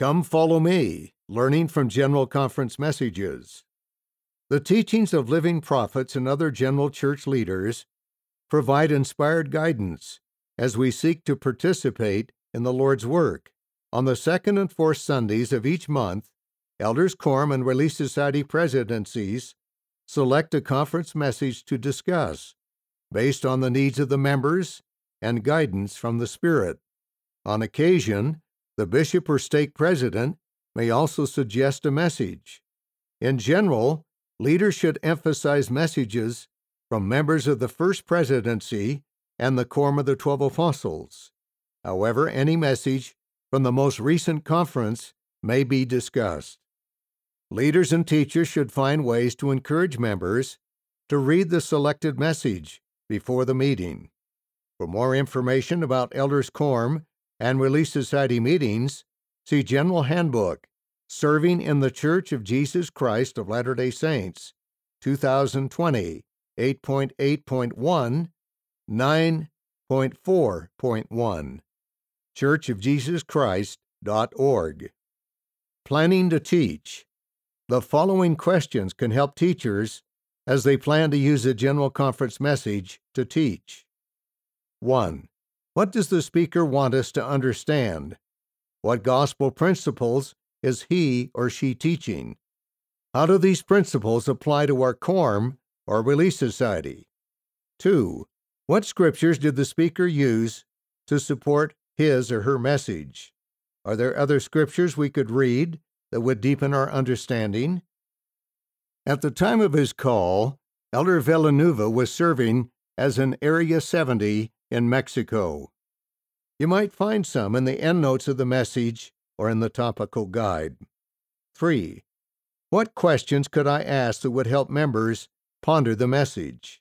Come follow me, learning from General Conference messages. The teachings of living prophets and other general church leaders provide inspired guidance as we seek to participate in the Lord's work. On the second and fourth Sundays of each month, Elders Quorum and Relief Society presidencies select a conference message to discuss based on the needs of the members and guidance from the Spirit. On occasion, the bishop or stake president may also suggest a message. In general, leaders should emphasize messages from members of the First Presidency and the Quorum of the Twelve Apostles. However, any message from the most recent conference may be discussed. Leaders and teachers should find ways to encourage members to read the selected message before the meeting. For more information about Elders Quorum and Relief Society meetings, see General Handbook Serving in the Church of Jesus Christ of Latter day Saints, 2020, 8.8.1, 9.4.1, churchofjesuschrist.org. Planning to teach. The following questions can help teachers as they plan to use a general conference message to teach. 1. What does the speaker want us to understand? What gospel principles is he or she teaching? How do these principles apply to our quorum or relief society? 2. What scriptures did the speaker use to support his or her message? Are there other scriptures we could read that would deepen our understanding? At the time of his call, Elder Villanueva was serving as an Area 70 in Mexico. You might find some in the endnotes of the message or in the topical guide. 3. What questions could I ask that would help members ponder the message?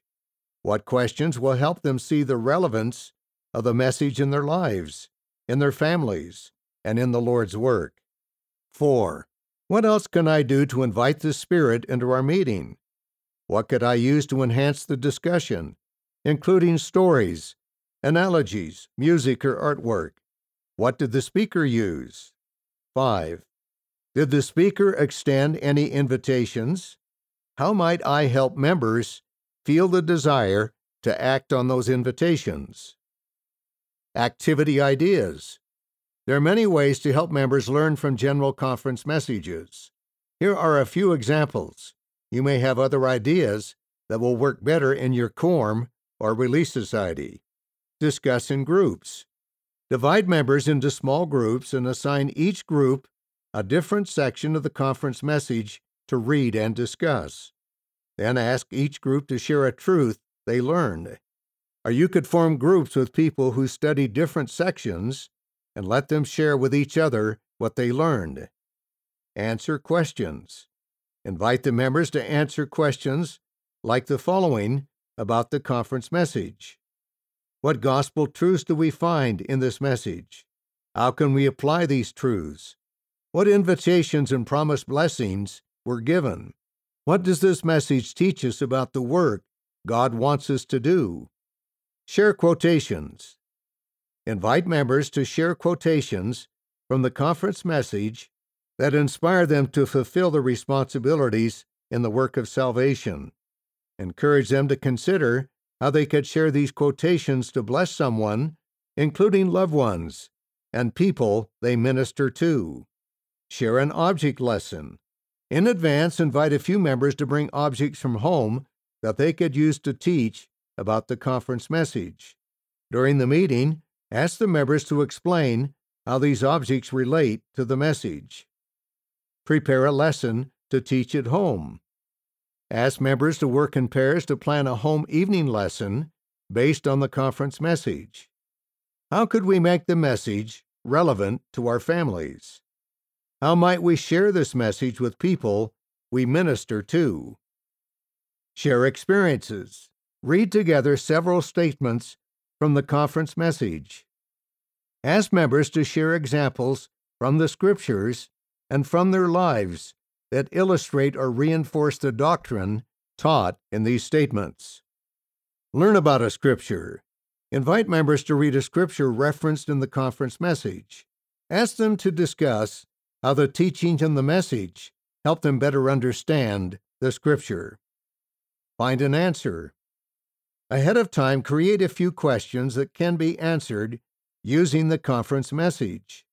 What questions will help them see the relevance of the message in their lives, in their families, and in the Lord's work? 4. What else can I do to invite the Spirit into our meeting? What could I use to enhance the discussion, including stories, analogies, music, or artwork? What did the speaker use? 5. Did the speaker extend any invitations? How might I help members feel the desire to act on those invitations? Activity ideas. There are many ways to help members learn from General Conference messages. Here are a few examples. You may have other ideas that will work better in your quorum or relief society. Discuss in groups. Divide members into small groups and assign each group a different section of the conference message to read and discuss. Then ask each group to share a truth they learned. Or you could form groups with people who study different sections and let them share with each other what they learned. Answer questions. Invite the members to answer questions like the following about the conference message what gospel truths do we find in this message? How can we apply these truths? What invitations and promised blessings were given? What does this message teach us about the work God wants us to do? Share quotations. Invite members to share quotations from the conference message that inspire them to fulfill their responsibilities in the work of salvation. Encourage them to consider how they could share these quotations to bless someone, including loved ones and people they minister to. Share an object lesson. In advance, invite a few members to bring objects from home that they could use to teach about the conference message. During the meeting, ask the members to explain how these objects relate to the message. Prepare a lesson to teach at home. Ask members to work in pairs to plan a home evening lesson based on the conference message. How could we make the message relevant to our families? How might we share this message with people we minister to? Share experiences. Read together several statements from the conference message. Ask members to share examples from the scriptures and from their lives that illustrate or reinforce the doctrine taught in these statements. Learn about a scripture. Invite members to read a scripture referenced in the conference message. Ask them to discuss how the teachings in the message help them better understand the Scripture. Find an answer. Ahead of time, create a few questions that can be answered using the conference message.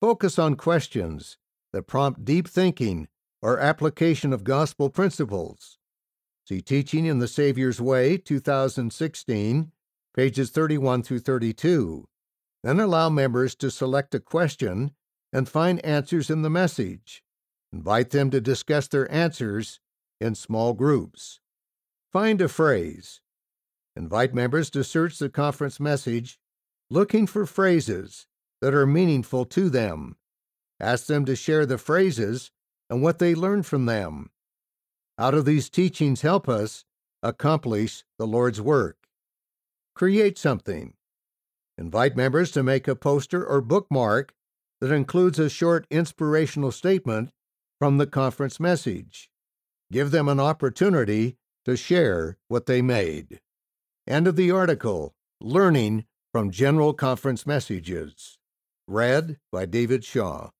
Focus on questions that prompt deep thinking or application of gospel principles. See Teaching in the Savior's Way, 2016, pages 31 through 32. Then allow members to select a question and find answers in the message. Invite them to discuss their answers in small groups. Find a phrase. Invite members to search the conference message looking for phrases that are meaningful to them. Ask them to share the phrases and what they learned from them. How do these teachings help us accomplish the Lord's work? Create something. Invite members to make a poster or bookmark that includes a short inspirational statement from the conference message. Give them an opportunity to share what they made. End of the article Learning from General Conference Messages. Read by David Shaw.